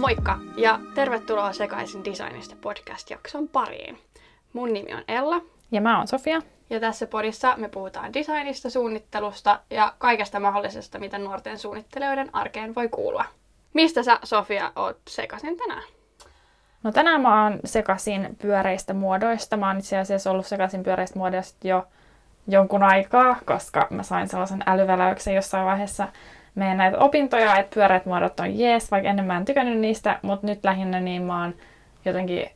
Moikka ja tervetuloa Sekaisin designista podcast-jakson pariin. Mun nimi on Ella Ja mä oon Sofia. Ja tässä podissa me puhutaan designista, suunnittelusta ja kaikesta mahdollisesta, mitä nuorten suunnittelijoiden arkeen voi kuulua. Mistä sä, Sofia, oot sekaisin tänään? No tänään mä oon sekaisin pyöreistä muodoista. Mä oon itse asiassa ollut sekaisin pyöreistä muodoista jo jonkun aikaa, koska mä sain sellaisen älyväläyksen jossain vaiheessa meidän näitä opintoja, että pyöreät muodot on jees, vaikka ennen mä en tykännyt niistä, mutta nyt lähinnä niin mä oon jotenkin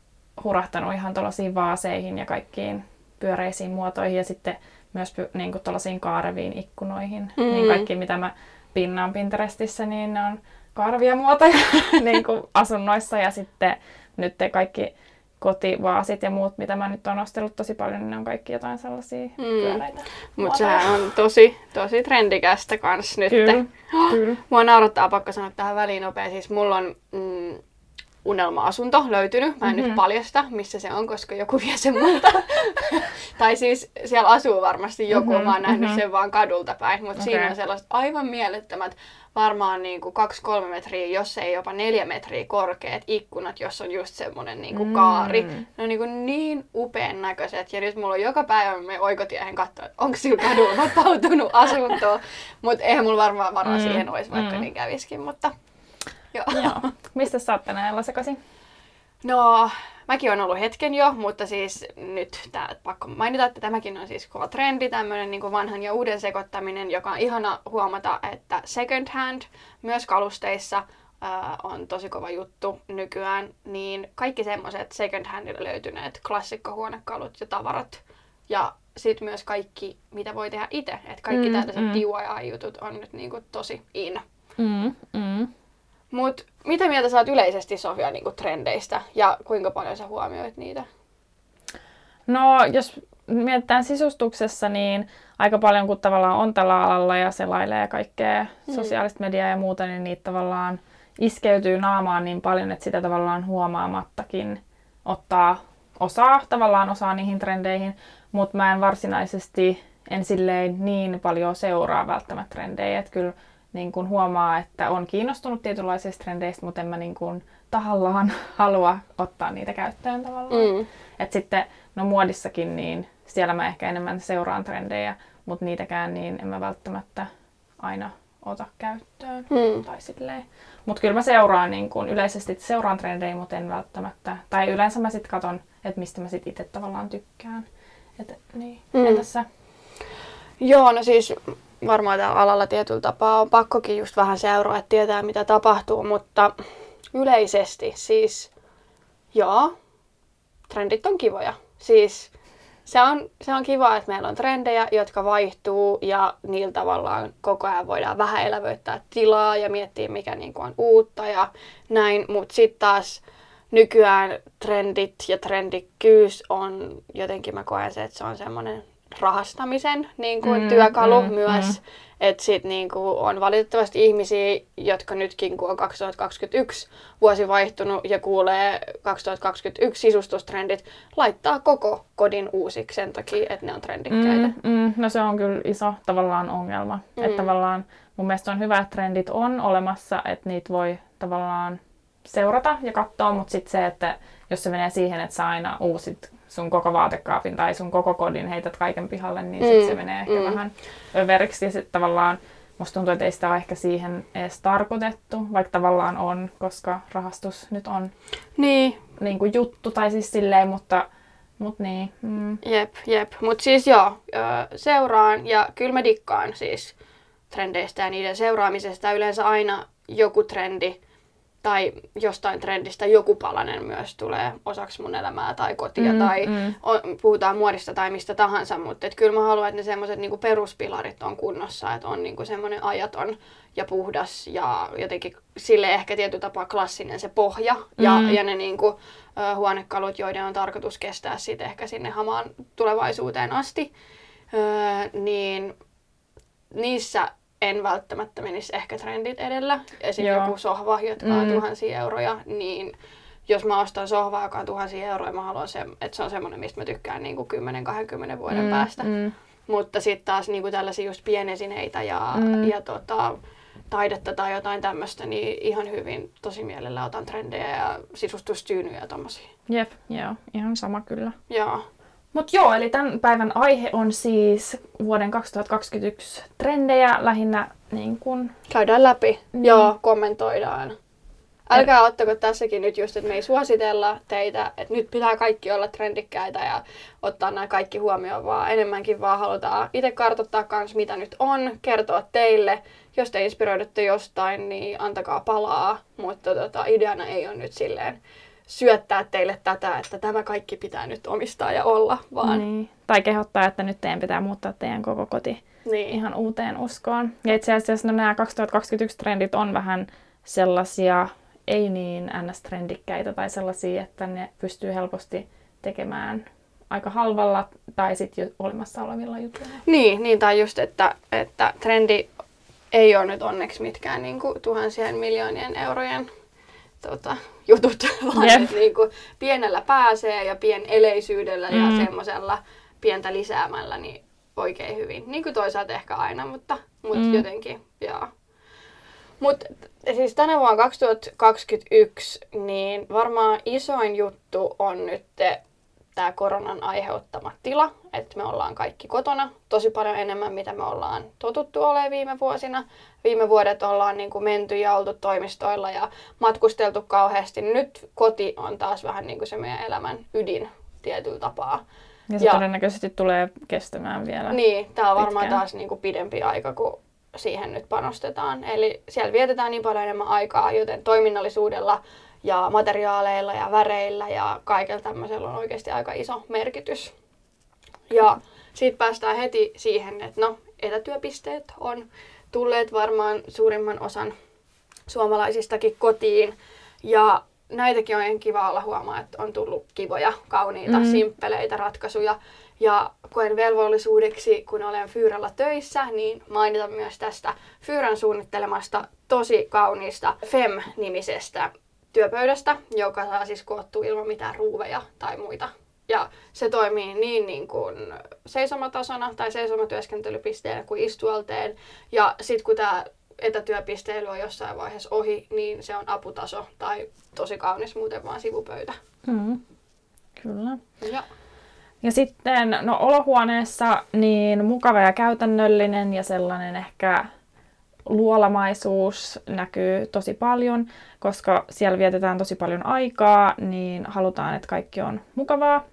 hurahtanut ihan tuollaisiin vaaseihin ja kaikkiin pyöreisiin muotoihin ja sitten myös py, niin kuin tuollaisiin kaareviin ikkunoihin. Mm. Niin kaikki mitä mä pinnaan Pinterestissä, niin ne on kaarevia muotoja niin kuin asunnoissa ja sitten nyt te kaikki kotivaasit ja muut, mitä mä nyt oon ostellut tosi paljon, niin ne on kaikki jotain sellaisia mm. pyöreitä. Mutta sehän on tosi, tosi trendikästä kans nyt. Kyllä, kyllä. Mua naurattaa pakko sanoa tähän väliin nopea. Siis mulla on mm, unelma-asunto löytynyt. Mä en mm-hmm. nyt paljasta, missä se on, koska joku vie sen multa. tai siis siellä asuu varmasti joku, mm-hmm. mä oon nähnyt mm-hmm. sen vaan kadulta päin. Mutta okay. siinä on sellaiset aivan mielettömät, varmaan niinku 2-3 metriä, jos ei jopa 4 metriä korkeat ikkunat, jos on just semmonen niinku Mm. kaari. Ne on niinku niin upean näköiset. Ja nyt mulla on joka päivä me oikotiehen katsoa, että onko sillä kadulla vapautunut asuntoa. Mutta eihän mulla varmaan varaa Mm, siihen olisi, vaikka mm. niin käviskin. Mutta Joo. Joo. Mistä sä oot tänään Ella sekaisin? No, mäkin on ollut hetken jo, mutta siis nyt tää, pakko mainita, että tämäkin on siis kova trendi, tämmöinen niin vanhan ja uuden sekoittaminen, joka on ihana huomata, että second hand myös kalusteissa ää, on tosi kova juttu nykyään, niin kaikki semmoiset second handilla löytyneet klassikkohuonekalut ja tavarat ja sitten myös kaikki, mitä voi tehdä itse. Että kaikki Mm, tällaiset mm. DIY-jutut on nyt niinku tosi in. Mm, mm. Mut mitä mieltä sä oot yleisesti Sofia niinku trendeistä ja kuinka paljon sä huomioit niitä? No, jos mietitään sisustuksessa, niin aika paljon kun tavallaan on tällä alalla ja selailee kaikkea Mm. sosiaalista mediaa ja muuta, niin niitä tavallaan iskeytyy naamaan niin paljon, että sitä tavallaan huomaamattakin ottaa osaa, tavallaan osaa niihin trendeihin, mutta mä en varsinaisesti en silleen niin paljon seuraa välttämättä trendejä, että kyllä niin kun huomaa, että on kiinnostunut tietynlaisista trendeistä, mutta en mä niin kun tahallaan halua ottaa niitä käyttöön tavallaan. Mm. Et sitten, no muodissakin, niin siellä mä ehkä enemmän seuraan trendejä, mutta niitäkään niin en mä välttämättä aina ota käyttöön. Mm. Tai silleen. Mutta kyllä mä seuraan niin kun, yleisesti seuraan trendejä, mutta en välttämättä. Tai yleensä mä sitten katon, että mistä mä sitten itse tavallaan tykkään. Et, niin. Mm. Mm. Entäs sä? Joo, no siis varmaan tällä alalla tietyllä tapaa on pakkokin just vähän seuraa, että tietää mitä tapahtuu, mutta yleisesti siis joo, trendit on kivoja. Siis se on, se on kiva, että meillä on trendejä, jotka vaihtuu ja niillä tavallaan koko ajan voidaan vähän elävöittää tilaa ja miettiä, mikä niinku on uutta ja näin. Mutta sitten taas nykyään trendit ja trendikkyys on jotenkin mä koen se, että se on semmoinen rahastamisen niin kuin, Mm, työkalu mm, myös. mm. Että sit niinku on valitettavasti ihmisiä, jotka nytkin kun on 2021 vuosi vaihtunut ja kuulee 2021 sisustustrendit, laittaa koko kodin uusiksi sen takia, että ne on trendikkäitä. Mm, mm, no se on kyllä iso tavallaan ongelma. Mm. Että tavallaan mun mielestä on hyvä, että trendit on olemassa, että niitä voi tavallaan seurata ja katsoa, mutta sitten se, että jos se menee siihen, että sä aina uusit sun koko vaatekaapin tai sun koko kodin, heität kaiken pihalle, niin sit Mm, se menee ehkä mm. vähän överiksi. Ja sitten tavallaan musta tuntuu, että ei sitä ole ehkä siihen edes tarkoitettu, vaikka tavallaan on, koska rahastus nyt on Niin, niin kuin juttu tai siis silleen, mutta, mutta niin. Mm. jep, jep. Mutta siis joo, seuraan ja kyllä mä dikkaan siis trendeistä ja niiden seuraamisesta. Yleensä aina joku trendi tai jostain trendistä joku palanen myös tulee osaksi mun elämää tai kotia Mm, tai mm. on, puhutaan muodista tai mistä tahansa, mutta et kyllä mä haluan, että ne semmoiset niinku peruspilarit on kunnossa, että on niinku semmoinen ajaton ja puhdas ja jotenkin sille ehkä tietyllä tapaa klassinen se pohja ja, Mm. ja ne niinku, ö, huonekalut, joiden on tarkoitus kestää sitten ehkä sinne hamaan tulevaisuuteen asti, ö, niin niissä en välttämättä menisi ehkä trendit edellä. Esim. Joo. joku sohva, jotka on Mm. tuhansia euroja, niin jos mä ostan sohvaa, joka on tuhansia euroja, mä haluan se, että se on semmoinen, mistä mä tykkään niin kuin 10-20 vuoden Mm, päästä. mm. Mutta sitten taas niin kuin tällaisia just pienesineitä ja, Mm. ja tota, taidetta tai jotain tämmöistä, niin ihan hyvin tosi mielellä otan trendejä ja sisustustyynyjä ja tommosia. Jep, joo, ihan sama kyllä. Joo. Mutta joo, eli tämän päivän aihe on siis vuoden 2021 trendejä lähinnä niin kun, Käydään läpi. Mm. Joo, kommentoidaan. Älkää ottako tässäkin nyt just, että me ei suositella teitä, että nyt pitää kaikki olla trendikkäitä ja ottaa nämä kaikki huomioon, vaan enemmänkin vaan halutaan itse kartoittaa kans mitä nyt on, kertoa teille. Jos te inspiroidutte jostain, niin antakaa palaa, mutta tota, ideana ei ole nyt silleen syöttää teille tätä, että tämä kaikki pitää nyt omistaa ja olla, vaan niin, tai kehottaa, että nyt teidän pitää muuttaa teidän koko koti niin. ihan uuteen uskoon. Ja itse asiassa no, nämä 2021 trendit on vähän sellaisia ei niin ns-trendikkäitä tai sellaisia, että ne pystyy helposti tekemään aika halvalla tai sitten jo olemassa olevilla jutuilla. Niin, niin tai just, että, että trendi ei ole nyt onneksi mitkään niin kuin, tuhansien miljoonien eurojen tota, jutut, vaan Jep. että niin kuin, pienellä pääsee ja pieneleisyydellä mm. ja Mm. semmoisella pientä lisäämällä niin oikein hyvin. Niin kuin toisaalta ehkä aina, mutta, mutta. Mm. jotenkin, joo. Mutta siis tänä vuonna 2021, niin varmaan isoin juttu on nyt tämä koronan aiheuttama tila, että me ollaan kaikki kotona tosi paljon enemmän, mitä me ollaan totuttu olemaan viime vuosina. Viime vuodet ollaan niin kuin menty ja oltu toimistoilla ja matkusteltu kauheasti. Nyt koti on taas vähän niin kuin se meidän elämän ydin tietyllä tapaa. Ja se Ja- todennäköisesti tulee kestämään vielä. Niin, tämä on varmaan pitkään. taas niinku pidempi aika, kun siihen nyt panostetaan. Eli siellä vietetään niin paljon enemmän aikaa, joten toiminnallisuudella ja materiaaleilla ja väreillä ja kaikella tämmöisellä on oikeasti aika iso merkitys. Ja siitä päästään heti siihen, että no, etätyöpisteet on tulleet varmaan suurimman osan suomalaisistakin kotiin. Ja näitäkin on kiva olla huomaa, että on tullut kivoja, kauniita, Mm. simppeleitä ratkaisuja. Ja koen velvollisuudeksi, kun olen Fyyralla töissä, niin mainita myös tästä Fyyrän suunnittelemasta tosi kauniista FEM-nimisestä työpöydästä, joka saa siis koottua ilman mitään ruuveja tai muita. Ja se toimii niin, niin kuin seisomatasona tai seisomatyöskentelypisteenä kuin istualteen. Ja sitten kun tämä etätyöpisteily on jossain vaiheessa ohi, niin se on aputaso tai tosi kaunis muuten vaan sivupöytä. Mm. Kyllä. Ja. Ja sitten no, olohuoneessa niin mukava ja käytännöllinen ja sellainen ehkä luolamaisuus näkyy tosi paljon, koska siellä vietetään tosi paljon aikaa, niin halutaan, että kaikki on mukavaa.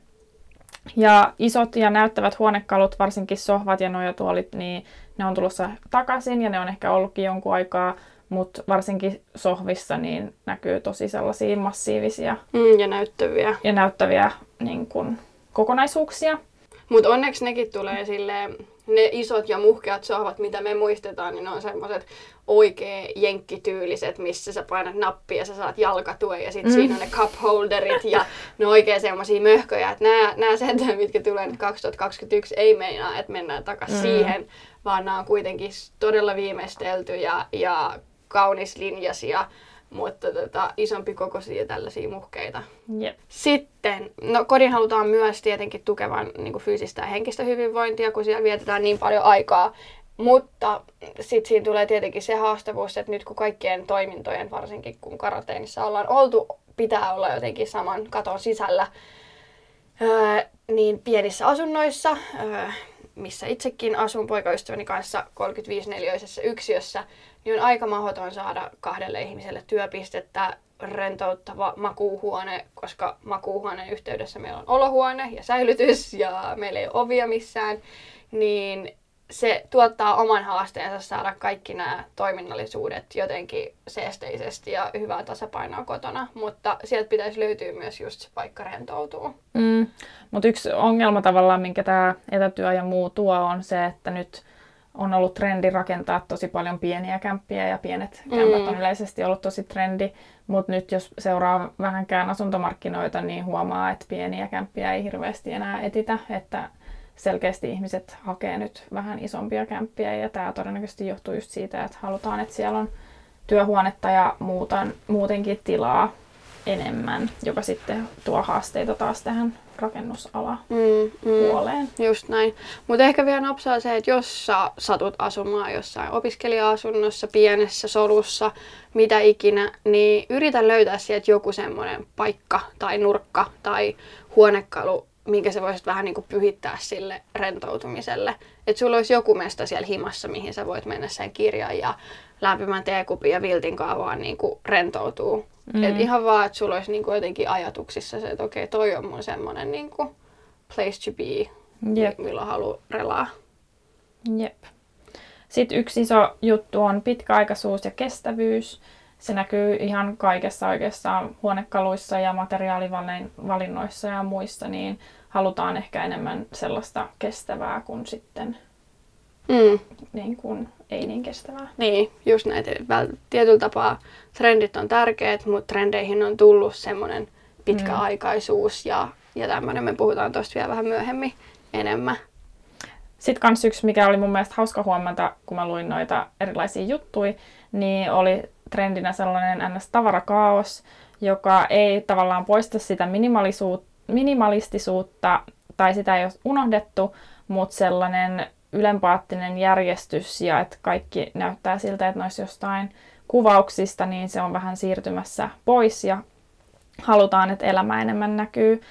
Ja isot ja näyttävät huonekalut, varsinkin sohvat ja nojatuolit, niin ne on tulossa takaisin ja ne on ehkä ollutkin jonkun aikaa, mutta varsinkin sohvissa niin näkyy tosi sellaisia massiivisia Mm, ja näyttäviä. ja näyttäviä niin kuin, kokonaisuuksia. Mutta onneksi nekin tulee silleen, ne isot ja muhkeat sohvat, mitä me muistetaan, niin ne on semmoiset oikein jenkkityyliset, missä sä painat nappia ja sä saat jalkatuen ja sitten mm. siinä on ne cup holderit ja ne on oikein semmoisia möhköjä. Että nämä, nämä sääntöjä, mitkä tulee nyt 2021, ei meinaa, että mennään takaisin Mm. mm. siihen, vaan nämä on kuitenkin todella viimeistelty ja, ja kaunislinjaisia, mutta tota, isompi kokoisia tällaisia muhkeita. Jep. Sitten, no kodin halutaan myös tietenkin tukevan niin kuin fyysistä ja henkistä hyvinvointia, kun siellä vietetään niin paljon aikaa. Mutta sitten siinä tulee tietenkin se haastavuus, että nyt kun kaikkien toimintojen, varsinkin kun karanteenissa ollaan oltu, pitää olla jotenkin saman katon sisällä, öö, niin pienissä asunnoissa, öö, missä itsekin asun poikaystäväni kanssa 35-neliöisessä yksiössä, niin on aika mahdoton saada kahdelle ihmiselle työpistettä, rentouttava makuuhuone, koska makuuhuoneen yhteydessä meillä on olohuone ja säilytys ja meillä ei ole ovia missään, niin se tuottaa oman haasteensa saada kaikki nämä toiminnallisuudet jotenkin seesteisesti ja hyvää tasapainoa kotona, mutta sieltä pitäisi löytyä myös just se paikka rentoutuu. Mm. Mutta yksi ongelma tavallaan, minkä tämä etätyö ja muu tuo, on se, että nyt on ollut trendi rakentaa tosi paljon pieniä kämppiä ja pienet kämpät Mm. on yleisesti ollut tosi trendi. Mutta nyt jos seuraa vähänkään asuntomarkkinoita, niin huomaa, että pieniä kämppiä ei hirveästi enää etitä. Että selkeästi ihmiset hakee nyt vähän isompia kämppiä ja tämä todennäköisesti johtuu just siitä, että halutaan, että siellä on työhuonetta ja muutan, muutenkin tilaa enemmän, joka sitten tuo haasteita taas tähän rakennusala mm, mm, puoleen. Just näin. Mutta ehkä vielä nopsaa se, että jos sä satut asumaan jossain opiskelija-asunnossa, pienessä solussa, mitä ikinä, niin yritä löytää sieltä joku semmoinen paikka tai nurkka tai huonekalu, minkä sä voisit vähän niin kuin pyhittää sille rentoutumiselle. Että sulla olisi joku mesta siellä himassa, mihin sä voit mennä sen kirjan ja lämpimän teekupin ja viltin kaavaan niin kuin rentoutuu. Mm. Et ihan vaan, että sulla olisi niin kuin jotenkin ajatuksissa se, että okei, okay, toi on mun semmoinen niin kuin place to be, Jep. milloin haluaa relaa. Jep. Sitten yksi iso juttu on pitkäaikaisuus ja kestävyys. Se näkyy ihan kaikessa oikeastaan huonekaluissa ja materiaalivalinnoissa ja muissa, niin halutaan ehkä enemmän sellaista kestävää kuin sitten mm. niin kuin ei niin kestävää. Niin, just näitä. Tietyllä tapaa trendit on tärkeät, mutta trendeihin on tullut semmoinen pitkäaikaisuus mm. ja, ja tämmöinen. Me puhutaan tuosta vielä vähän myöhemmin enemmän. Sitten kans yksi, mikä oli mun mielestä hauska huomata, kun mä luin noita erilaisia juttuja, niin oli trendinä sellainen ns-tavarakaos, joka ei tavallaan poista sitä minimalistisuutta, tai sitä ei ole unohdettu, mutta sellainen ylenpaattinen järjestys ja että kaikki näyttää siltä, että noissa jostain kuvauksista, niin se on vähän siirtymässä pois ja halutaan, että elämä enemmän näkyy.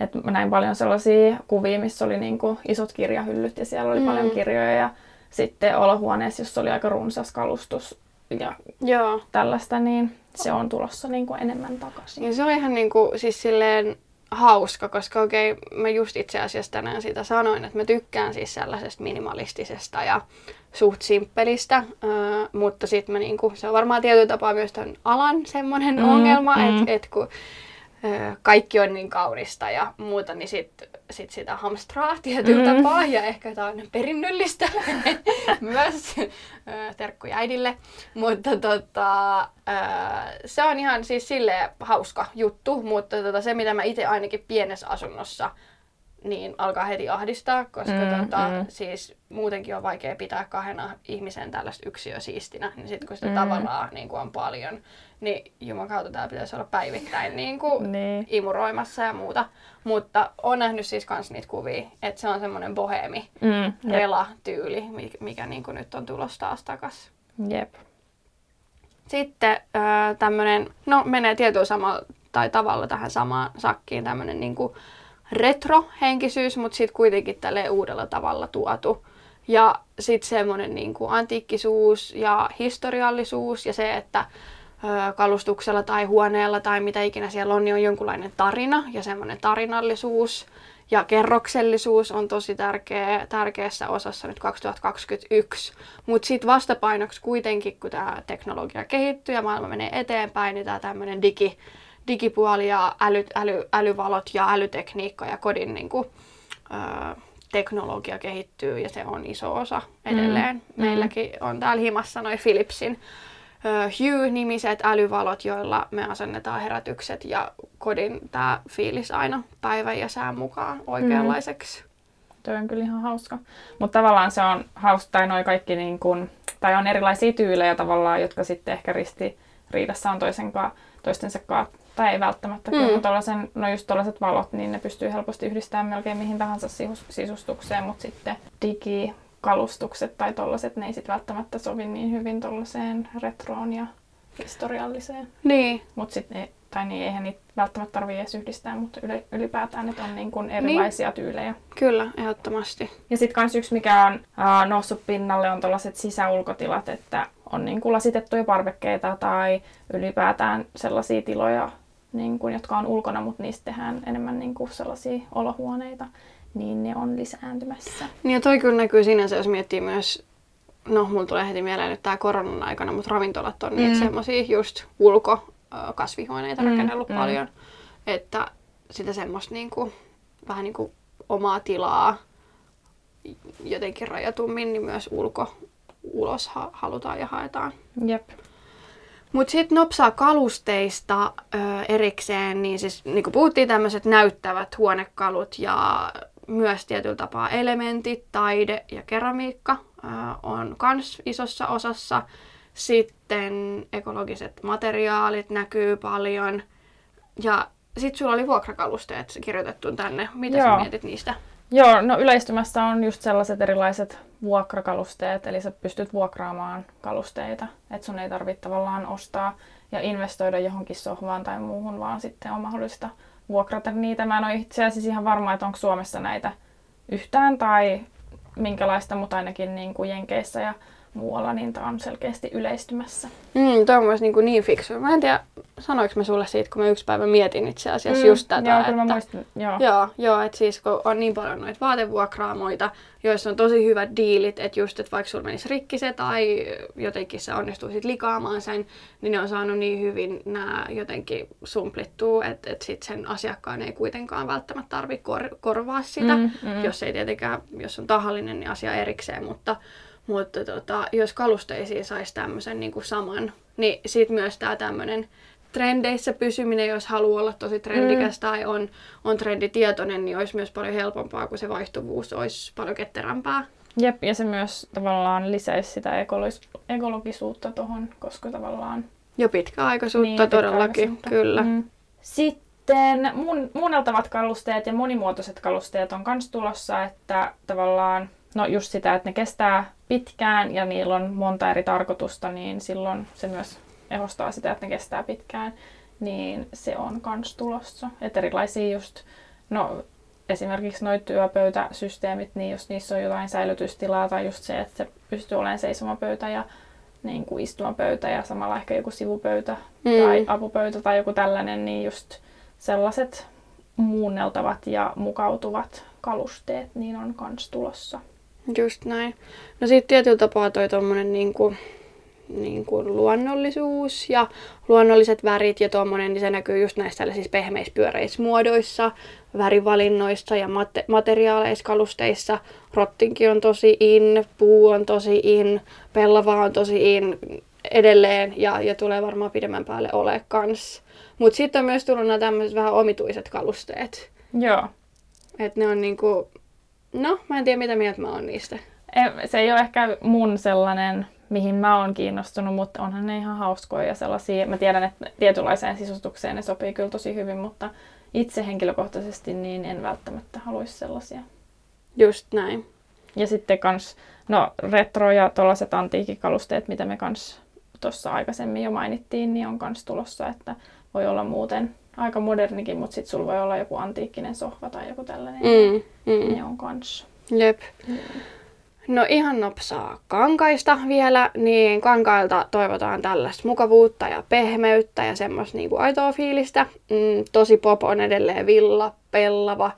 Et mä näin paljon sellaisia kuvia, missä oli niinku isot kirjahyllyt ja siellä oli mm. paljon kirjoja ja sitten olohuoneessa, jossa oli aika runsas kalustus ja Joo. tällaista, niin se on tulossa niinku enemmän takaisin. Ja se on ihan niinku, siis silleen hauska, koska okei, okay, mä just itse asiassa tänään siitä sanoin, että mä tykkään siis sellaisesta minimalistisesta ja suht simppelistä, äh, mutta sitten mä niinku, se on varmaan tietyllä tapaa myös tämän alan semmoinen mm, ongelma, mm. että et kun kaikki on niin kaunista ja muuta, niin sitten sit sitä hamstraa tietyllä mm. tapaa ja ehkä tämä on perinnöllistä myös terkkuja äidille. Mutta tota, se on ihan siis sille hauska juttu, mutta tota, se mitä mä itse ainakin pienessä asunnossa niin alkaa heti ahdistaa, koska mm, tota, mm. siis muutenkin on vaikea pitää kahdena ihmisen tällaista yksiöä siistinä, niin sitten kun sitä mm. tavaraa niin kuin on paljon, niin juman kautta tämä pitäisi olla päivittäin niin kuin niin. imuroimassa ja muuta. Mutta on nähnyt siis kans niitä kuvia, että se on semmoinen bohemi, mm, rela-tyyli, mikä niin kuin nyt on tulossa taas takas. Jep. Sitten äh, tämmöinen, no menee tietyllä samalla tai tavalla tähän samaan sakkiin, tämmöinen niin kuin retrohenkisyys, mutta sitten kuitenkin tälle uudella tavalla tuotu. Ja sitten semmoinen niin antiikkisuus ja historiallisuus ja se, että kalustuksella tai huoneella tai mitä ikinä siellä on, niin on jonkunlainen tarina ja semmoinen tarinallisuus ja kerroksellisuus on tosi tärkeä, tärkeässä osassa nyt 2021. Mutta sitten vastapainoksi kuitenkin, kun tämä teknologia kehittyy ja maailma menee eteenpäin, niin tämä tämmöinen digi, digipuoli ja äly, äly, älyvalot ja älytekniikka ja kodin niin kuin, ö, teknologia kehittyy ja se on iso osa edelleen. Mm. Meilläkin on täällä himassa noin Philipsin Hue-nimiset älyvalot, joilla me asennetaan herätykset ja kodin tämä fiilis aina päivän ja sään mukaan oikeanlaiseksi. Mm. Tuo on kyllä ihan hauska. Mutta tavallaan se on hauska, tai noi kaikki niin kun, tai on erilaisia tyylejä tavallaan, jotka sitten ehkä ristiriidassa on toisen ka, toistensa kanssa, tai ei välttämättä, mm. mutta no just tällaiset valot, niin ne pystyy helposti yhdistämään melkein mihin tahansa sisustukseen, mutta sitten digi, kalustukset tai tollaset, ne ei sit välttämättä sovi niin hyvin tollaiseen retroon ja historialliseen. Niin. Mut sit ne, tai niin, eihän niitä välttämättä tarvii edes yhdistää, mutta ylipäätään ne on niin kuin erilaisia niin. tyylejä. Kyllä, ehdottomasti. Ja sitten kans yksi, mikä on äh, noussut pinnalle, on tällaiset sisäulkotilat, että on niin kuin lasitettuja parvekkeita tai ylipäätään sellaisia tiloja, niin kuin, jotka on ulkona, mutta niistä tehdään enemmän niin kuin sellaisia olohuoneita niin ne on lisääntymässä. Niin ja toi kyllä näkyy sinänsä, jos miettii myös, no mulla tulee heti mieleen nyt tää koronan aikana, mutta ravintolat on mm. niitä semmosia just ulko kasvihuoneita mm. rakennellut mm. paljon. Että sitä semmoista niinku, vähän niinku omaa tilaa jotenkin rajatummin, niin myös ulko, ulos ha- halutaan ja haetaan. Jep. Mutta sitten nopsaa kalusteista ö, erikseen, niin siis niin kuin puhuttiin tämmöiset näyttävät huonekalut ja myös tietyllä tapaa elementit, taide ja keramiikka ää, on kans isossa osassa. Sitten ekologiset materiaalit näkyy paljon. Ja sitten sulla oli vuokrakalusteet kirjoitettu tänne. Mitä Joo. sä mietit niistä? Joo, no yleistymässä on just sellaiset erilaiset vuokrakalusteet, eli sä pystyt vuokraamaan kalusteita, että sun ei tarvitse tavallaan ostaa ja investoida johonkin sohvaan tai muuhun, vaan sitten on mahdollista vuokrata niitä. Mä en ole itse asiassa ihan varma, että onko Suomessa näitä yhtään tai minkälaista, mutta ainakin niin kuin Jenkeissä ja muualla, niin tämä on selkeästi yleistymässä. Mm, tuo on myös niin, kuin niin fiksu. Mä en tiedä, sanoinko mä sulle siitä, kun mä yksi päivä mietin itse asiassa mm, just tätä. Joo, että, mä muistin, joo. Joo, joo että siis kun on niin paljon noita vaatevuokraamoita, joissa on tosi hyvät diilit, että just, että vaikka sulla menisi rikki se tai jotenkin se onnistuisit likaamaan sen, niin ne on saanut niin hyvin nämä jotenkin sumplittua, että, että sit sen asiakkaan ei kuitenkaan välttämättä tarvitse kor- korvaa sitä, mm, mm. jos ei tietenkään, jos on tahallinen, niin asia erikseen, mutta mutta tota, jos kalusteisiin saisi tämmöisen niin kuin saman, niin sitten myös tämä tämmöinen trendeissä pysyminen, jos haluaa olla tosi trendikäs mm. tai on, on trenditietoinen, niin olisi myös paljon helpompaa, kun se vaihtuvuus olisi paljon ketterämpää. Jep, ja se myös tavallaan lisäisi sitä ekolis- ekologisuutta tuohon, koska tavallaan... Jo pitkäaikaisuutta niin, todellakin, kyllä. Mm. Sitten mun, muunneltavat kalusteet ja monimuotoiset kalusteet on myös tulossa, että tavallaan no just sitä, että ne kestää pitkään ja niillä on monta eri tarkoitusta, niin silloin se myös ehostaa sitä, että ne kestää pitkään, niin se on kans tulossa. Että erilaisia just, no esimerkiksi noin työpöytäsysteemit, niin jos niissä on jotain säilytystilaa tai just se, että se pystyy olemaan seisomapöytä ja niin kuin istumapöytä ja samalla ehkä joku sivupöytä mm. tai apupöytä tai joku tällainen, niin just sellaiset muunneltavat ja mukautuvat kalusteet, niin on kans tulossa. Just näin. No sitten tietyllä tapaa toi tommonen niinku, niinku luonnollisuus ja luonnolliset värit ja tommonen, niin se näkyy just näissä tällaisissa pehmeissä pyöreissä muodoissa, värivalinnoissa ja mate- materiaaleissa, kalusteissa. Rottinkin on tosi in, puu on tosi in, pellava on tosi in edelleen ja, ja tulee varmaan pidemmän päälle ole kans. Mutta sitten on myös tullut nämä tämmöiset vähän omituiset kalusteet. Joo. Et ne on niinku, No, mä en tiedä mitä mieltä mä oon niistä. Se ei ole ehkä mun sellainen, mihin mä oon kiinnostunut, mutta onhan ne ihan hauskoja ja sellaisia. Mä tiedän, että tietynlaiseen sisustukseen ne sopii kyllä tosi hyvin, mutta itse henkilökohtaisesti niin en välttämättä haluaisi sellaisia. Just näin. Ja sitten kans, no retro ja tuollaiset antiikikalusteet, mitä me kans tuossa aikaisemmin jo mainittiin, niin on kans tulossa, että voi olla muuten aika modernikin, mutta sitten sulla voi olla joku antiikkinen sohva tai joku tällainen. Mm, mm. Ne on kans. Jep. Mm. No ihan nopsaa kankaista vielä, niin kankailta toivotaan tällaista mukavuutta ja pehmeyttä ja semmoista niinku aitoa fiilistä. Mm, tosi pop on edelleen villa, pellava,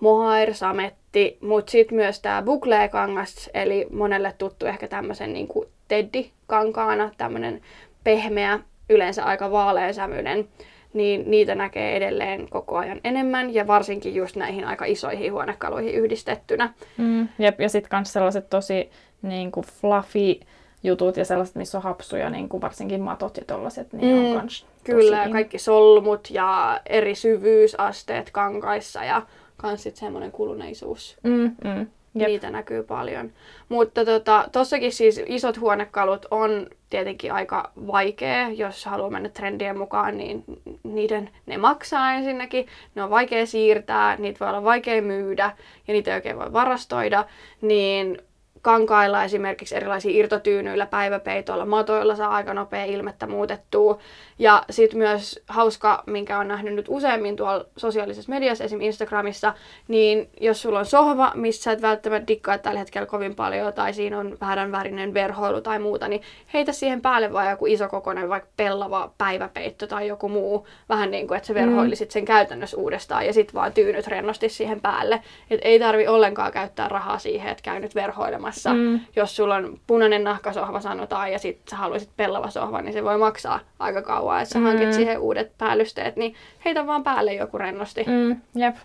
mohair, sametti, mutta sitten myös tämä buklee-kangas, eli monelle tuttu ehkä tämmöisen niinku teddy-kankaana, tämmöinen pehmeä, yleensä aika vaaleansävyinen niin niitä näkee edelleen koko ajan enemmän ja varsinkin just näihin aika isoihin huonekaluihin yhdistettynä. Mm, jep, ja sitten myös sellaiset tosi niin kuin fluffy jutut ja sellaiset, missä on hapsuja, niin kuin varsinkin matot ja tollaset, niin mm, on kans Kyllä, ja kaikki solmut ja eri syvyysasteet kankaissa ja kans sitten semmoinen kuluneisuus. Mm, mm. Jep. Niitä näkyy paljon. Mutta tota, tossakin siis isot huonekalut on tietenkin aika vaikea, jos haluaa mennä trendien mukaan, niin niiden, ne maksaa ensinnäkin, ne on vaikea siirtää, niitä voi olla vaikea myydä ja niitä ei oikein voi varastoida, niin kankailla esimerkiksi erilaisia irtotyynyillä, päiväpeitoilla, matoilla saa aika nopea ilmettä muutettua. Ja sitten myös hauska, minkä on nähnyt nyt useammin tuolla sosiaalisessa mediassa, esim. Instagramissa, niin jos sulla on sohva, missä et välttämättä dikkaa tällä hetkellä kovin paljon, tai siinä on väärän värinen verhoilu tai muuta, niin heitä siihen päälle vaan joku iso kokoinen, vaikka pellava päiväpeitto tai joku muu, vähän niin kuin, että sä verhoilisit sen käytännössä uudestaan, ja sitten vaan tyynyt rennosti siihen päälle. Et ei tarvi ollenkaan käyttää rahaa siihen, että käy nyt verhoilemassa. Mm. Jos sulla on punainen nahkasohva sanotaan, ja sitten sä haluaisit pellava sohva, niin se voi maksaa aika kauan kauan, että sä mm. hankit siihen uudet päällysteet, niin heitä vaan päälle joku rennosti. Mm, jep,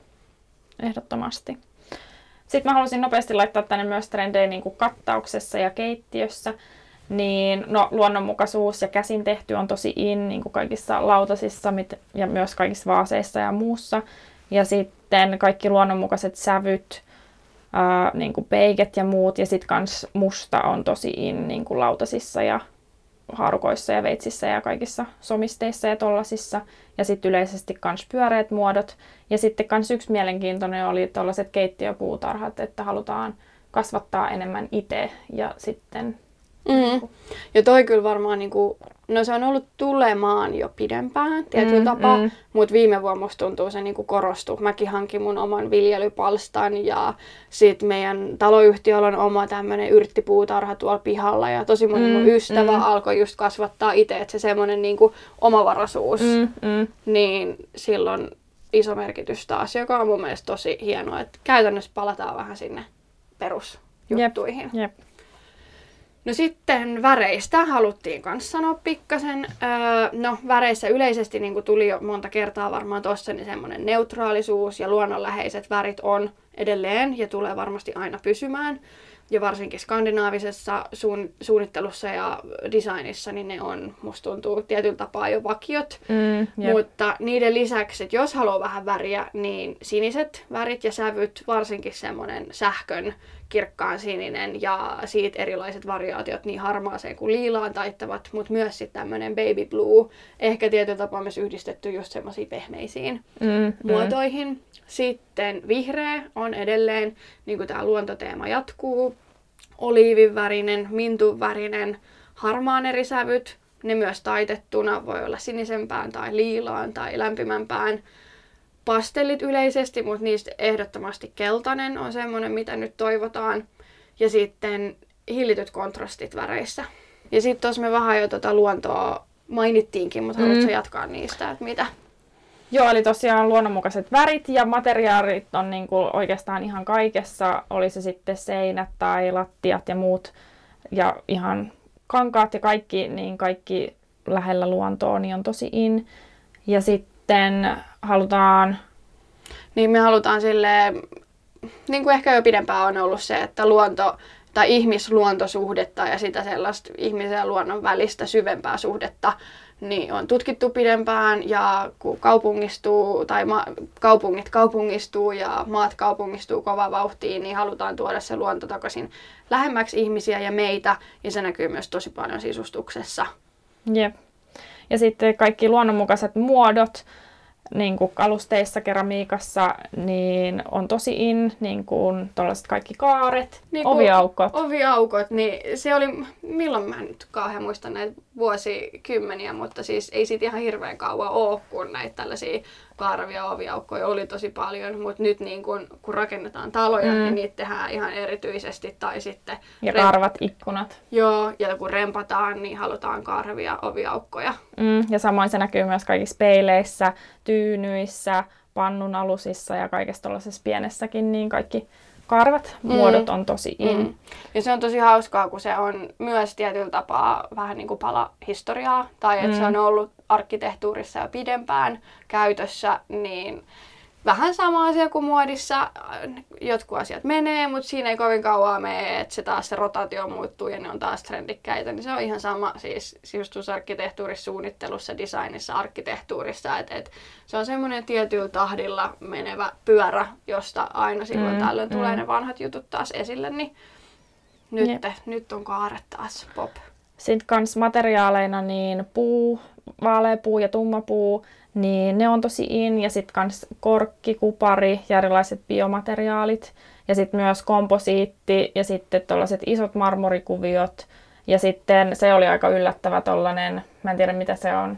ehdottomasti. Sitten mä halusin nopeasti laittaa tänne myös trendejä niin kuin kattauksessa ja keittiössä. Niin, no, luonnonmukaisuus ja käsin tehty on tosi in niin kuin kaikissa lautasissa mit, ja myös kaikissa vaaseissa ja muussa. Ja sitten kaikki luonnonmukaiset sävyt, ää, niin kuin peiket ja muut. Ja sitten kans musta on tosi in niin kuin lautasissa ja haarukoissa ja veitsissä ja kaikissa somisteissa ja tollasissa. Ja sitten yleisesti kans pyöreät muodot. Ja sitten kans yksi mielenkiintoinen oli tällaiset keittiöpuutarhat, että halutaan kasvattaa enemmän itse ja sitten Mm. Ja toi kyllä varmaan, niinku, no se on ollut tulemaan jo pidempään tietyllä mm, tapaa, mm. mutta viime vuonna musta tuntuu se niinku korostu. Mäkin hankin mun oman viljelypalstan ja sit meidän taloyhtiöllä on oma tämmönen yrttipuutarha tuolla pihalla ja tosi moni mm, mun ystävä mm. alkoi just kasvattaa itse, että se semmonen niinku omavaraisuus, mm, mm. niin silloin iso merkitys taas, joka on mun mielestä tosi hienoa, että käytännössä palataan vähän sinne perusjuttuihin. Jep, jep. No sitten väreistä haluttiin myös sanoa pikkasen. Öö, no väreissä yleisesti, niin kuin tuli jo monta kertaa varmaan tuossa, niin semmoinen neutraalisuus ja luonnonläheiset värit on edelleen ja tulee varmasti aina pysymään. Ja varsinkin skandinaavisessa suun, suunnittelussa ja designissa, niin ne on, musta tuntuu, tietyllä tapaa jo vakiot. Mm, Mutta niiden lisäksi, että jos haluaa vähän väriä, niin siniset värit ja sävyt, varsinkin semmoinen sähkön kirkkaan sininen ja siitä erilaiset variaatiot niin harmaaseen kuin liilaan taittavat, mutta myös sitten tämmöinen baby blue, ehkä tietyllä tapaa myös yhdistetty just semmoisiin pehmeisiin mm, mm. muotoihin. Mm. Sitten vihreä on edelleen, niin kuin tämä luontoteema jatkuu, oliivivärinen, mintuvärinen, harmaan eri sävyt, ne myös taitettuna voi olla sinisempään tai liilaan tai lämpimämpään pastellit yleisesti, mutta niistä ehdottomasti keltainen on semmoinen, mitä nyt toivotaan. Ja sitten hillityt kontrastit väreissä. Ja sitten tuossa me vähän jo tuota luontoa mainittiinkin, mutta mm. haluatko jatkaa niistä, että mitä? Joo, eli tosiaan luonnonmukaiset värit ja materiaalit on niin kuin oikeastaan ihan kaikessa, oli se sitten seinät tai lattiat ja muut, ja ihan kankaat ja kaikki, niin kaikki lähellä luontoa niin on tosi in. Ja sitten halutaan... Niin me halutaan sille niin kuin ehkä jo pidempään on ollut se, että luonto tai ihmisluontosuhdetta ja sitä sellaista ihmisen ja luonnon välistä syvempää suhdetta niin on tutkittu pidempään ja kun kaupungistuu tai ma- kaupungit kaupungistuu ja maat kaupungistuu kova vauhtiin, niin halutaan tuoda se luonto takaisin lähemmäksi ihmisiä ja meitä ja se näkyy myös tosi paljon sisustuksessa. Jep. Ja sitten kaikki luonnonmukaiset muodot, niin kuin kalusteissa, keramiikassa, niin on tosi in, niin kuin kaikki kaaret, niin oviaukot. Oviaukot, niin se oli, milloin mä nyt kauhean muistan näitä vuosikymmeniä, mutta siis ei siitä ihan hirveän kauan ole, kun näitä tällaisia kaaravia oviaukkoja oli tosi paljon, mutta nyt niin kun, kun rakennetaan taloja, mm. niin niitä tehdään ihan erityisesti. Tai sitten ja rem- karvat ikkunat. Joo, ja kun rempataan, niin halutaan kaaravia oviaukkoja. Mm, ja samoin se näkyy myös kaikissa peileissä, tyynyissä, pannun alusissa ja kaikessa tuollaisessa pienessäkin, niin kaikki karvat mm. muodot on tosi in. Mm. Ja se on tosi hauskaa, kun se on myös tietyllä tapaa vähän niin kuin pala historiaa, tai että mm. se on ollut arkkitehtuurissa jo pidempään käytössä, niin vähän sama asia kuin muodissa. Jotkut asiat menee, mutta siinä ei kovin kauan mene, että se taas se rotaatio muuttuu ja ne on taas trendikkäitä. Niin se on ihan sama siis sisustusarkkitehtuurissa, suunnittelussa, designissa, arkkitehtuurissa. Et, et, se on semmoinen tietyllä tahdilla menevä pyörä, josta aina silloin mm, tällöin mm. tulee ne vanhat jutut taas esille. Niin nyt, nyt on kaaret taas pop. Sitten kans materiaaleina niin puu, vaaleapuu ja tummapuu, niin ne on tosi in. Ja sitten kans korkki, kupari ja erilaiset biomateriaalit. Ja sitten myös komposiitti ja sitten tällaiset isot marmorikuviot. Ja sitten se oli aika yllättävä tollanen, mä en tiedä mitä se on,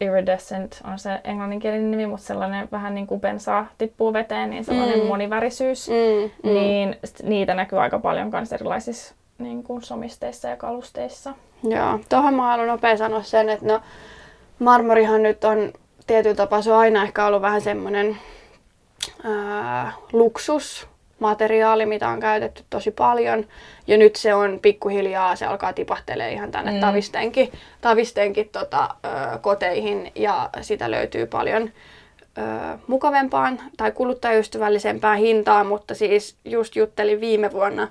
iridescent on se englanninkielinen nimi, mutta sellainen vähän niin kuin bensaa tippuu veteen, niin sellainen mm. monivärisyys. Mm, mm. Niin niitä näkyy aika paljon myös erilaisissa niin kuin somisteissa ja kalusteissa. Joo, tuohon mä haluan nopea sanoa sen, että no marmorihan nyt on tietyllä tapaa se on aina ehkä ollut vähän semmoinen luksus materiaali, mitä on käytetty tosi paljon. Ja nyt se on pikkuhiljaa, se alkaa tipahtelee ihan tänne mm. tavisteenkin, tavisteenkin tota, ö, koteihin ja sitä löytyy paljon ö, mukavempaan tai kuluttajaystävällisempään hintaan, mutta siis just juttelin viime vuonna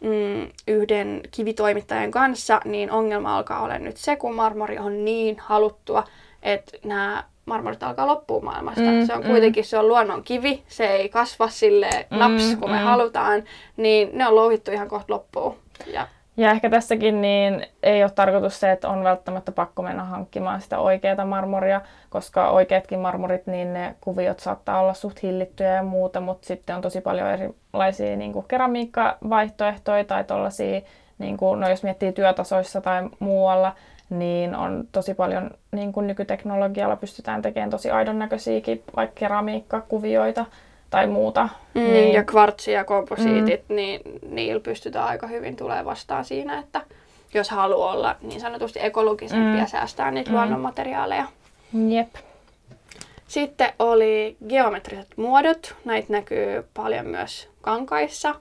mm, yhden kivitoimittajan kanssa, niin ongelma alkaa olla nyt se, kun marmori on niin haluttua, että nämä marmorit alkaa loppua maailmasta. Mm, se on mm. kuitenkin se on luonnon kivi, se ei kasva sille naps, Mm, kun me mm. halutaan, niin ne on louhittu ihan kohta loppuun. Ja Ja ehkä tässäkin niin ei ole tarkoitus se, että on välttämättä pakko mennä hankkimaan sitä oikeaa marmoria, koska oikeatkin marmorit, niin ne kuviot saattaa olla suht hillittyjä ja muuta, mutta sitten on tosi paljon erilaisia niin kuin keramiikkavaihtoehtoja tai tollaisia, niin kuin, no jos miettii työtasoissa tai muualla, niin on tosi paljon niin kuin nykyteknologialla pystytään tekemään tosi aidon näköisiäkin vaikka keramiikkakuvioita tai muuta. Mm, niin. Ja kvartsi ja komposiitit, mm. niin niillä pystytään aika hyvin tulee vastaan siinä, että jos haluaa olla niin sanotusti ekologisempi mm. ja säästää niitä mm. luonnonmateriaaleja. Jep. Sitten oli geometriset muodot. Näitä näkyy paljon myös kankaissa.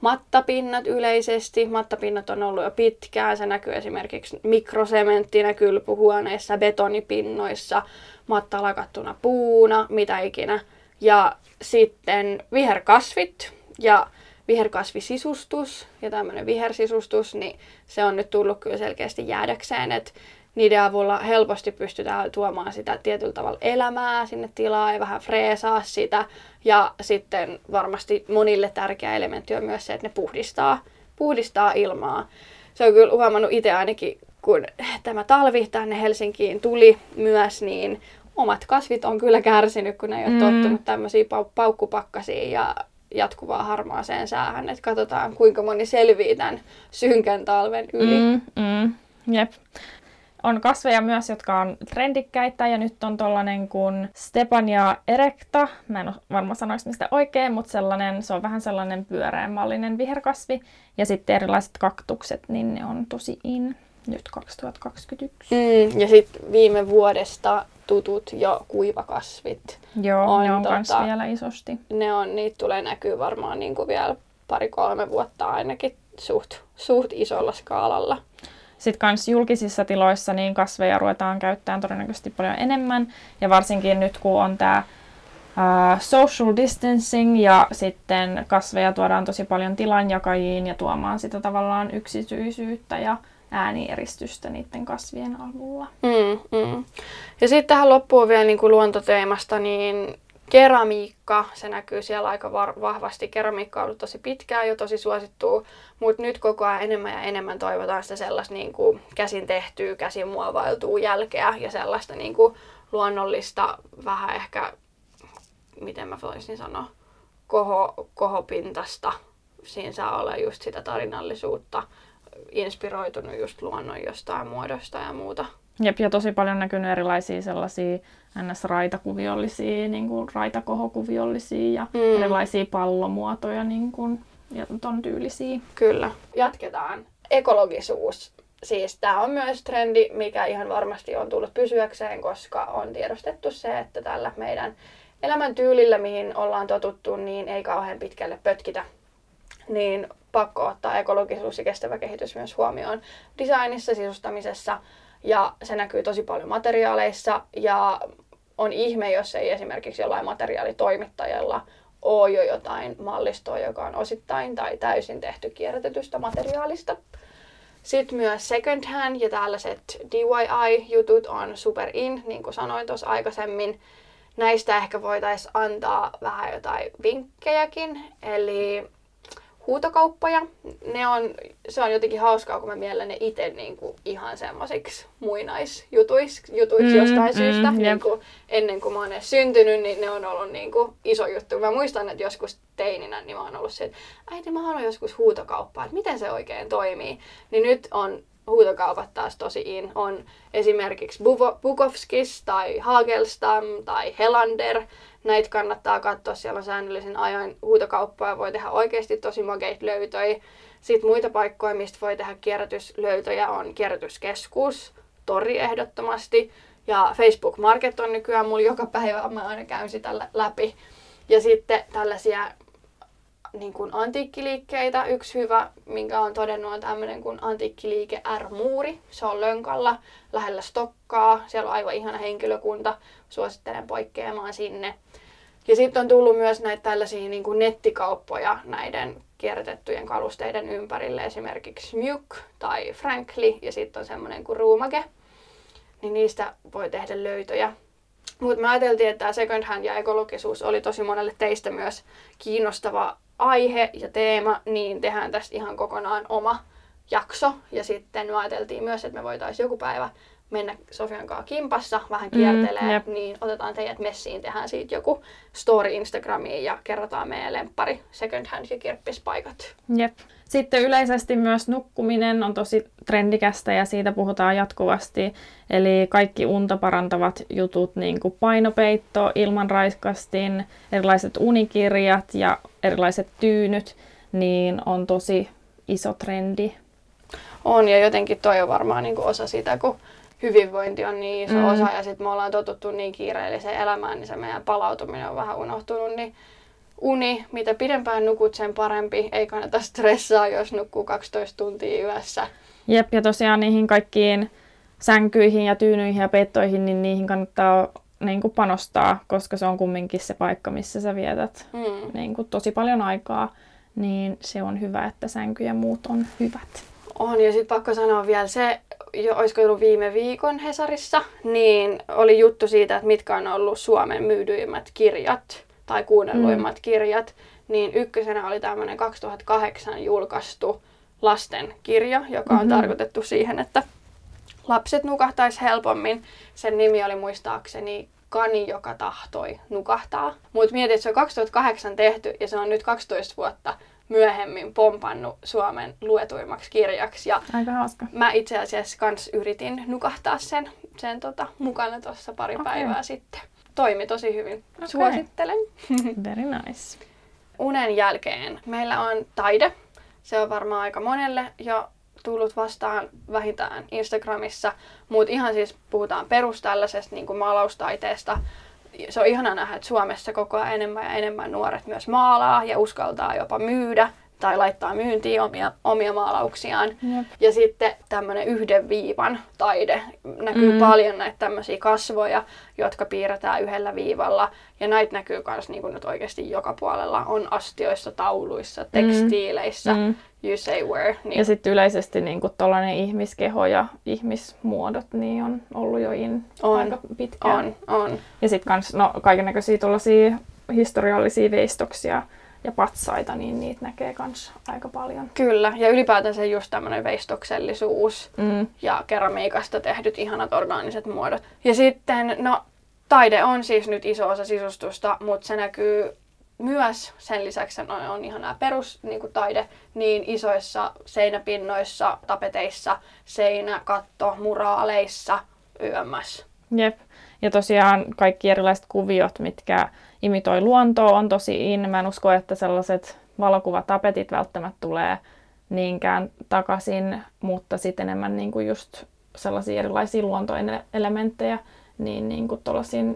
Mattapinnat yleisesti. Mattapinnat on ollut jo pitkään. Se näkyy esimerkiksi mikrosementtinä kylpyhuoneissa, betonipinnoissa, matta lakattuna puuna, mitä ikinä. Ja sitten viherkasvit ja viherkasvisisustus ja tämmöinen vihersisustus, niin se on nyt tullut kyllä selkeästi jäädäkseen, että niiden avulla helposti pystytään tuomaan sitä tietyllä tavalla elämää sinne tilaa ja vähän freesaa sitä. Ja sitten varmasti monille tärkeä elementti on myös se, että ne puhdistaa, puhdistaa ilmaa. Se on kyllä huomannut itse ainakin, kun tämä talvi tänne Helsinkiin tuli myös, niin omat kasvit on kyllä kärsinyt, kun ne ei ole Mm. tottunut tämmöisiin pau- paukkupakkasiin ja jatkuvaa harmaaseen säähän. Että katsotaan, kuinka moni selvii tämän synkän talven yli. Mm, mm, jep. On kasveja myös, jotka on trendikkäitä ja nyt on tollanen kuin Stepania erecta. Mä en ole varma sanoiksi mistä oikein, mutta sellainen, se on vähän sellainen pyöreänmallinen viherkasvi. Ja sitten erilaiset kaktukset, niin ne on tosi in nyt 2021. Mm, ja sitten viime vuodesta tutut jo kuivakasvit. Joo, On ne on tota- kans vielä isosti. Ne on, niitä tulee näkyy varmaan niin kuin vielä pari-kolme vuotta ainakin suht, suht isolla skaalalla. Sitten kans julkisissa tiloissa niin kasveja ruvetaan käyttämään todennäköisesti paljon enemmän. Ja varsinkin nyt kun on tämä social distancing ja sitten kasveja tuodaan tosi paljon tilanjakajiin ja tuomaan sitä tavallaan yksityisyyttä ja äänieristystä niiden kasvien avulla. Mm, mm. Ja sitten tähän loppuun vielä niin kuin luontoteemasta, niin keramiikka, se näkyy siellä aika var- vahvasti. Keramiikka on ollut tosi pitkään jo tosi suosittua, mutta nyt koko ajan enemmän ja enemmän toivotaan sitä sellaista niin kuin käsin tehtyä, käsin muovailtua jälkeä ja sellaista niin kuin luonnollista, vähän ehkä, miten mä voisin sanoa, koho, kohopintasta. Siinä saa olla just sitä tarinallisuutta, inspiroitunut just luonnon jostain muodosta ja muuta. Jep, ja tosi paljon näkynyt erilaisia sellaisia ns-raitakuviollisia, niin kuin raitakohokuviollisia ja Mm. erilaisia pallomuotoja niin kuin, ja ton tyylisiä. Kyllä. Jatketaan. Ekologisuus. Siis tämä on myös trendi, mikä ihan varmasti on tullut pysyäkseen, koska on tiedostettu se, että tällä meidän elämäntyylillä, mihin ollaan totuttu, niin ei kauhean pitkälle pötkitä. Niin pakko ottaa ekologisuus ja kestävä kehitys myös huomioon designissa, sisustamisessa. Ja se näkyy tosi paljon materiaaleissa. Ja on ihme, jos ei esimerkiksi jollain materiaalitoimittajalla ole jo jotain mallistoa, joka on osittain tai täysin tehty kierrätetystä materiaalista. Sitten myös second hand ja tällaiset DIY-jutut on super in, niin kuin sanoin tuossa aikaisemmin. Näistä ehkä voitaisiin antaa vähän jotain vinkkejäkin. Eli huutokauppoja, ne on, se on jotenkin hauskaa, kun mä miellän ne itse niin kuin ihan semmoisiksi muinaisjutuiksi jutuiksi Mm, jostain mm, syystä. jep. Niin kuin ennen kuin mä oon edes syntynyt, niin ne on ollut niin kuin iso juttu. Mä muistan, että joskus teininä niin mä oon ollut se, että äiti mä haluan joskus huutokauppaa, että miten se oikein toimii. Niin nyt on huutokaupat taas tosi in. On esimerkiksi Bukowskis tai Hagelstam tai Helander. Näitä kannattaa katsoa, siellä on säännöllisin ajoin huutokauppoja, voi tehdä oikeasti tosi makeita löytöjä. Sitten muita paikkoja, mistä voi tehdä kierrätyslöytöjä, on kierrätyskeskus, tori ehdottomasti. Ja Facebook Market on nykyään mulla joka päivä, mä aina käyn sitä lä- läpi. Ja sitten tällaisia niin kuin antiikkiliikkeitä. Yksi hyvä, minkä on todennut, on tämmöinen kuin antiikkiliike R-muuri. Se on Lönkalla lähellä Stokkaa. Siellä on aivan ihana henkilökunta. Suosittelen poikkeamaan sinne. Ja sitten on tullut myös näitä tällaisia niin kuin nettikauppoja näiden kierrätettyjen kalusteiden ympärille. Esimerkiksi Mjuk tai Frankli ja sitten on semmoinen kuin Ruumake. Niin niistä voi tehdä löytöjä. Mutta me ajateltiin, että tämä second hand ja ekologisuus oli tosi monelle teistä myös kiinnostava aihe ja teema, niin tehdään tästä ihan kokonaan oma jakso. Ja sitten me ajateltiin myös, että me voitaisiin joku päivä mennä Sofian kanssa kimpassa, vähän kiertelee, mm, niin otetaan teidät messiin, tehdään siitä joku story Instagramiin ja kerrotaan meidän lemppari second hand ja kirppispaikat. Jep. Sitten yleisesti myös nukkuminen on tosi trendikästä ja siitä puhutaan jatkuvasti. Eli kaikki unta parantavat jutut, niin kuin painopeitto, ilmanraiskastin, erilaiset unikirjat ja erilaiset tyynyt, niin on tosi iso trendi. On ja jotenkin toi on varmaan niin kuin osa sitä, kun hyvinvointi on niin iso mm. osa ja sitten me ollaan totuttu niin kiireelliseen elämään, niin se meidän palautuminen on vähän unohtunut, niin uni, mitä pidempään nukut, sen parempi. Ei kannata stressaa, jos nukkuu 12 tuntia yössä. Jep, ja tosiaan niihin kaikkiin sänkyihin ja tyynyihin ja peittoihin, niin niihin kannattaa niin kuin panostaa, koska se on kumminkin se paikka, missä sä vietät mm. niin kuin tosi paljon aikaa. Niin se on hyvä, että sänky ja muut on hyvät. On, ja sitten pakko sanoa vielä se, jo, olisiko ollut viime viikon Hesarissa, niin oli juttu siitä, että mitkä on ollut Suomen myydyimmät kirjat tai kuunnelluimmat mm. kirjat, niin ykkösenä oli tämmöinen 2008 julkaistu lastenkirja, joka on mm-hmm. tarkoitettu siihen, että lapset nukahtaisi helpommin. Sen nimi oli muistaakseni Kani, joka tahtoi nukahtaa. Mutta mietit, että se on 2008 tehty ja se on nyt 12 vuotta myöhemmin pompannut Suomen luetuimmaksi kirjaksi. Ja Aika hauska. Mä itse asiassa kans yritin nukahtaa sen, sen tota, mukana tuossa pari okay. päivää sitten toimi tosi hyvin. Okay. Suosittelen. Very nice. Unen jälkeen meillä on taide. Se on varmaan aika monelle jo tullut vastaan vähintään Instagramissa, mutta ihan siis puhutaan perus tällaisesta niin kuin maalaustaiteesta. Se on ihana nähdä, että Suomessa koko ajan enemmän ja enemmän nuoret myös maalaa ja uskaltaa jopa myydä tai laittaa myyntiin omia, omia maalauksiaan. Jep. Ja sitten tämmöinen yhden viivan taide. Näkyy mm. paljon näitä tämmöisiä kasvoja, jotka piirretään yhdellä viivalla. Ja näitä näkyy myös niin nyt oikeasti joka puolella. On astioissa, tauluissa, mm. tekstiileissä, mm. you say where. Niin. Ja sitten yleisesti niin tuollainen ihmiskeho ja ihmismuodot niin on ollut jo in on. aika pitkään. On, on. Ja sitten kans no, kaikennäköisiä tuollaisia historiallisia veistoksia ja patsaita, niin niitä näkee myös aika paljon. Kyllä, ja ylipäätänsä just tämmöinen veistoksellisuus mm. ja keramiikasta tehdyt ihanat orgaaniset muodot. Ja sitten, no taide on siis nyt iso osa sisustusta, mutta se näkyy myös sen lisäksi on, on ihan nämä perustaide, niin isoissa seinäpinnoissa, tapeteissa, seinäkatto, muraaleissa, yömmäs. Jep. Ja tosiaan kaikki erilaiset kuviot, mitkä imitoi luontoa, on tosi in. Mä en usko, että sellaiset valokuvatapetit välttämättä tulee niinkään takaisin, mutta sitten enemmän niin kuin just sellaisia erilaisia luontoelementtejä, niin, niin kuin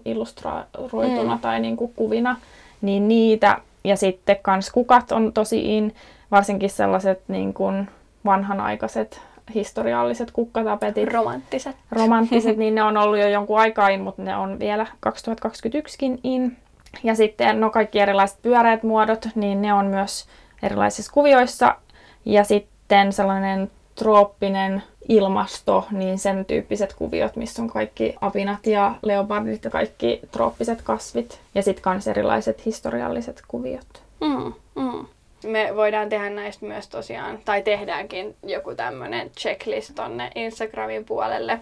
illustroituna mm. tai niin kuin kuvina, niin niitä. Ja sitten kans kukat on tosi in, varsinkin sellaiset niin kuin vanhanaikaiset historialliset kukkatapetit. Romanttiset. Romanttiset, niin ne on ollut jo jonkun aikaa in, mutta ne on vielä 2021kin in. Ja sitten no kaikki erilaiset pyöreät muodot, niin ne on myös erilaisissa kuvioissa. Ja sitten sellainen trooppinen ilmasto, niin sen tyyppiset kuviot, missä on kaikki apinat ja leopardit ja kaikki trooppiset kasvit. Ja sitten myös erilaiset historialliset kuviot. Mm, mm. Me voidaan tehdä näistä myös tosiaan, tai tehdäänkin joku tämmöinen checklist tonne Instagramin puolelle.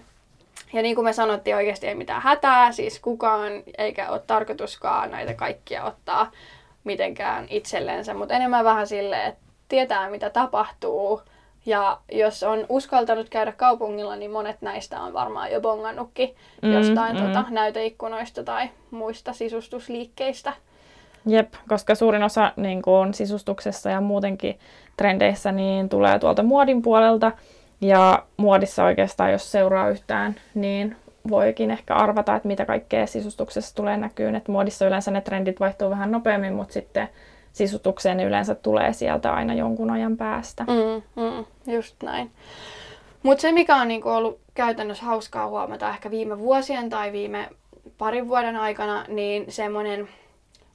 Ja niin kuin me sanottiin, oikeasti ei mitään hätää, siis kukaan, eikä ole tarkoituskaan näitä kaikkia ottaa mitenkään itsellensä, mutta enemmän vähän silleen, että tietää mitä tapahtuu. Ja jos on uskaltanut käydä kaupungilla, niin monet näistä on varmaan jo bongannutkin mm, jostain mm. Tota, näyteikkunoista tai muista sisustusliikkeistä. Jep, koska suurin osa niin kuin, sisustuksessa ja muutenkin trendeissä niin tulee tuolta muodin puolelta. Ja muodissa oikeastaan, jos seuraa yhtään, niin voikin ehkä arvata, että mitä kaikkea sisustuksessa tulee näkyyn. Että muodissa yleensä ne trendit vaihtuu vähän nopeammin, mutta sitten sisustukseen ne yleensä tulee sieltä aina jonkun ajan päästä. Mm, mm, just näin. Mutta se, mikä on niinku ollut käytännössä hauskaa huomata ehkä viime vuosien tai viime parin vuoden aikana, niin semmoinen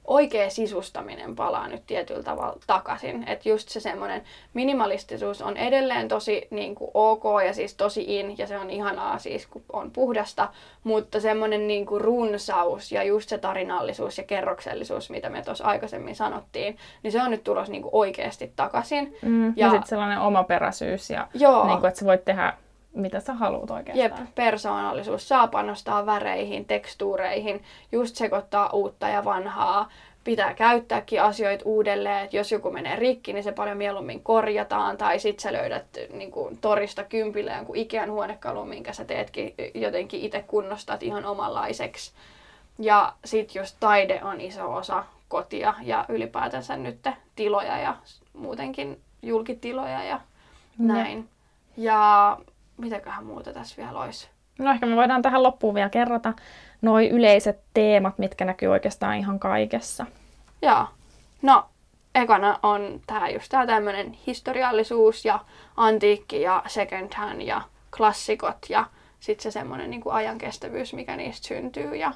oikea sisustaminen palaa nyt tietyllä tavalla takaisin. Että just se semmoinen minimalistisuus on edelleen tosi niin kuin ok ja siis tosi in ja se on ihanaa siis kun on puhdasta, mutta semmoinen niin kuin runsaus ja just se tarinallisuus ja kerroksellisuus, mitä me tuossa aikaisemmin sanottiin, niin se on nyt tulossa niin kuin oikeasti takaisin. Mm, ja ja sitten sellainen omaperäisyys ja Joo. Niin kuin, että sä voit tehdä mitä sä haluat oikeastaan. Jep, persoonallisuus. Saa panostaa väreihin, tekstuureihin, just sekoittaa uutta ja vanhaa. Pitää käyttääkin asioita uudelleen, että jos joku menee rikki, niin se paljon mieluummin korjataan. Tai sit sä löydät niin kuin, torista kympille jonkun Ikean huonekalun, minkä sä teetkin jotenkin itse kunnostat ihan omanlaiseksi. Ja sit just taide on iso osa kotia ja ylipäätänsä nyt tiloja ja muutenkin julkitiloja ja näin. Ne. Ja mitäköhän muuta tässä vielä olisi? No ehkä me voidaan tähän loppuun vielä kerrata noi yleiset teemat, mitkä näkyy oikeastaan ihan kaikessa. Joo. No, ekana on tää just tää tämmönen historiallisuus ja antiikki ja second hand ja klassikot ja sitten se semmoinen niin ajankestävyys, mikä niistä syntyy ja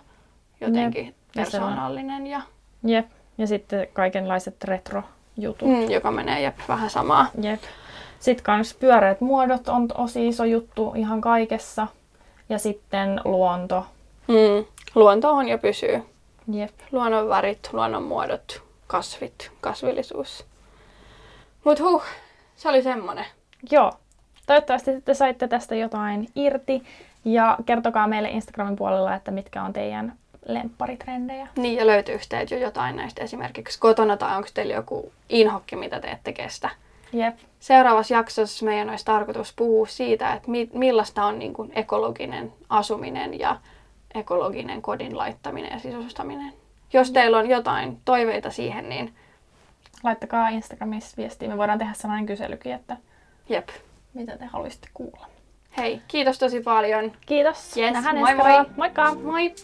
jotenkin Jep. persoonallinen. Ja... Jep. Ja sitten kaikenlaiset retro-jutut. Mm, joka menee jep, vähän samaa. Jep. Sitten kans pyöreät muodot on tosi iso juttu ihan kaikessa. Ja sitten luonto. Mm. Luonto on jo pysyy. Jep. Luonnon värit, luonnon muodot, kasvit, kasvillisuus. Mut huh, se oli semmonen. Joo. Toivottavasti te saitte tästä jotain irti. Ja kertokaa meille Instagramin puolella, että mitkä on teidän lempparitrendejä. Niin, ja löytyykö teiltä jo jotain näistä esimerkiksi kotona, tai onko teillä joku inhokki, mitä te ette kestä? Jep. Seuraavassa jaksossa meidän olisi tarkoitus puhua siitä, että mi- millaista on niin kuin ekologinen asuminen ja ekologinen kodin laittaminen ja sisustaminen. Jos teillä on jotain toiveita siihen, niin... Laittakaa Instagramissa viestiä. Me voidaan tehdä sellainen kyselykin, että Jep. mitä te haluaisitte kuulla. Hei, kiitos tosi paljon. Kiitos. Yes, moi moi. Moikka. Moi.